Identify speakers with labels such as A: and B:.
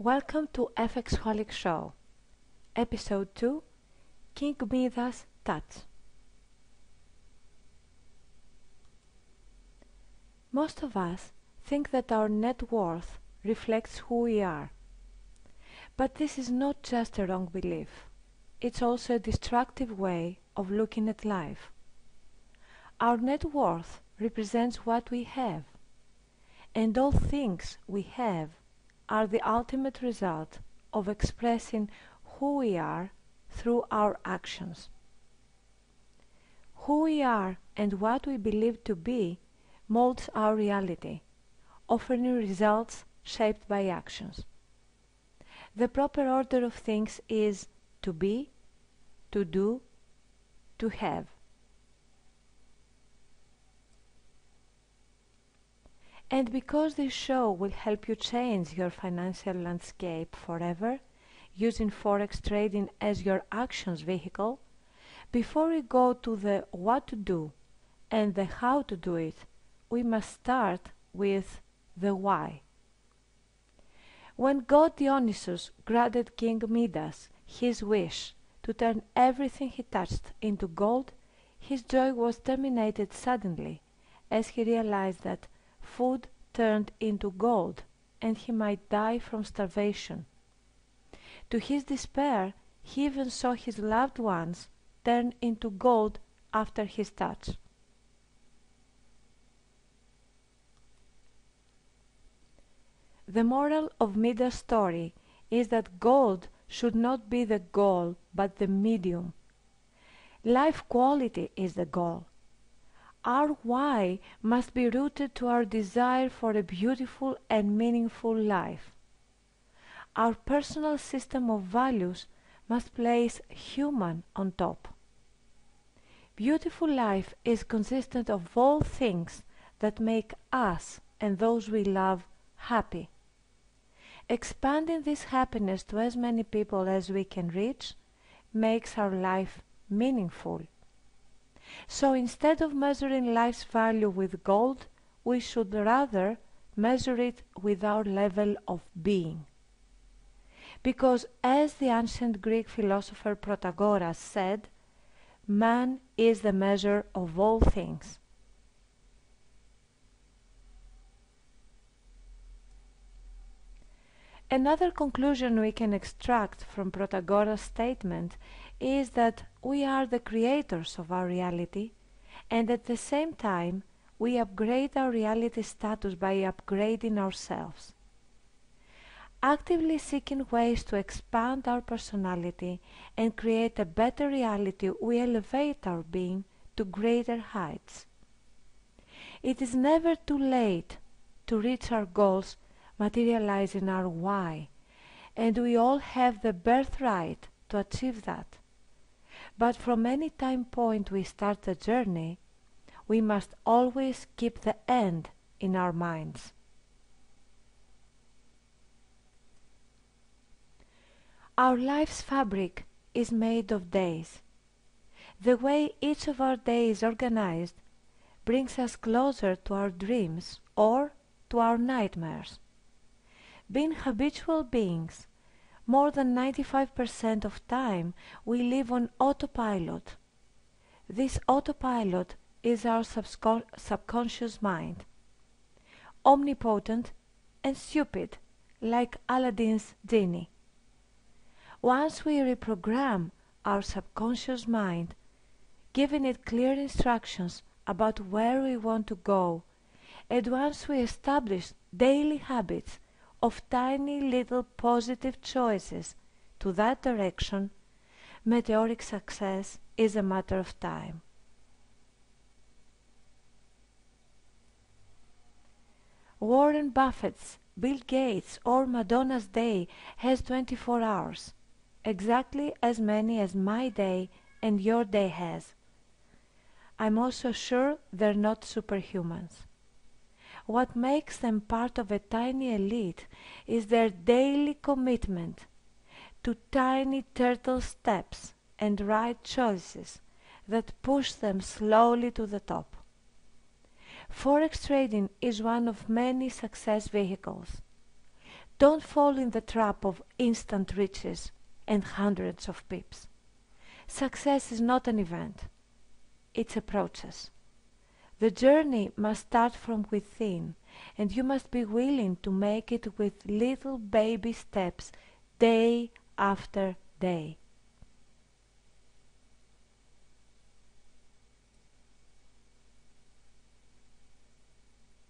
A: Welcome to FX Holic Show, Episode 2 King Midas Touch. Most of us think that our net worth reflects who we are. But this is not just a wrong belief, it's also a destructive way of looking at life. Our net worth represents what we have, and all things we have are the ultimate result of expressing who we are through our actions. Who we are and what we believe to be molds our reality, offering results shaped by actions. The proper order of things is to be, to do, to have. And because this show will help you change your financial landscape forever, using Forex trading as your actions vehicle, before we go to the what to do and the how to do it, we must start with the why. When god Dionysus granted King Midas his wish to turn everything he touched into gold, his joy was terminated suddenly as he realized that food turned into gold and he might die from starvation. To his despair, he even saw his loved ones turn into gold after his touch. The moral of Midas' story is that gold should not be the goal but the medium. Life quality is the goal. Our why must be rooted to our desire for a beautiful and meaningful life. Our personal system of values must place human on top. Beautiful life is consistent of all things that make us and those we love happy. Expanding this happiness to as many people as we can reach makes our life meaningful. So instead of measuring life's value with gold, we should rather measure it with our level of being. Because as the ancient Greek philosopher Protagoras said, man is the measure of all things. Another conclusion we can extract from Protagoras' statement is that we are the creators of our reality and at the same time we upgrade our reality status by upgrading ourselves. Actively seeking ways to expand our personality and create a better reality, we elevate our being to greater heights. It is never too late to reach our goals materializing our why, and we all have the birthright to achieve that. But from any time point we start the journey, we must always keep the end in our minds. Our life's fabric is made of days. The way each of our days is organized brings us closer to our dreams or to our nightmares. Being habitual beings, more than 95% of time we live on autopilot. This autopilot is our subconscious mind. Omnipotent and stupid, like Aladdin's genie. Once we reprogram our subconscious mind, giving it clear instructions about where we want to go, and once we establish daily habits of tiny little positive choices to that direction, meteoric success is a matter of time. Warren Buffett's, Bill Gates, or Madonna's day has 24 hours, exactly as many as my day and your day has. I'm also sure they're not superhumans. What makes them part of a tiny elite is their daily commitment to tiny turtle steps and right choices that push them slowly to the top. Forex trading is one of many success vehicles. Don't fall in the trap of instant riches and hundreds of pips. Success is not an event, it's a process. The journey must start from within, and you must be willing to make it with little baby steps day after day.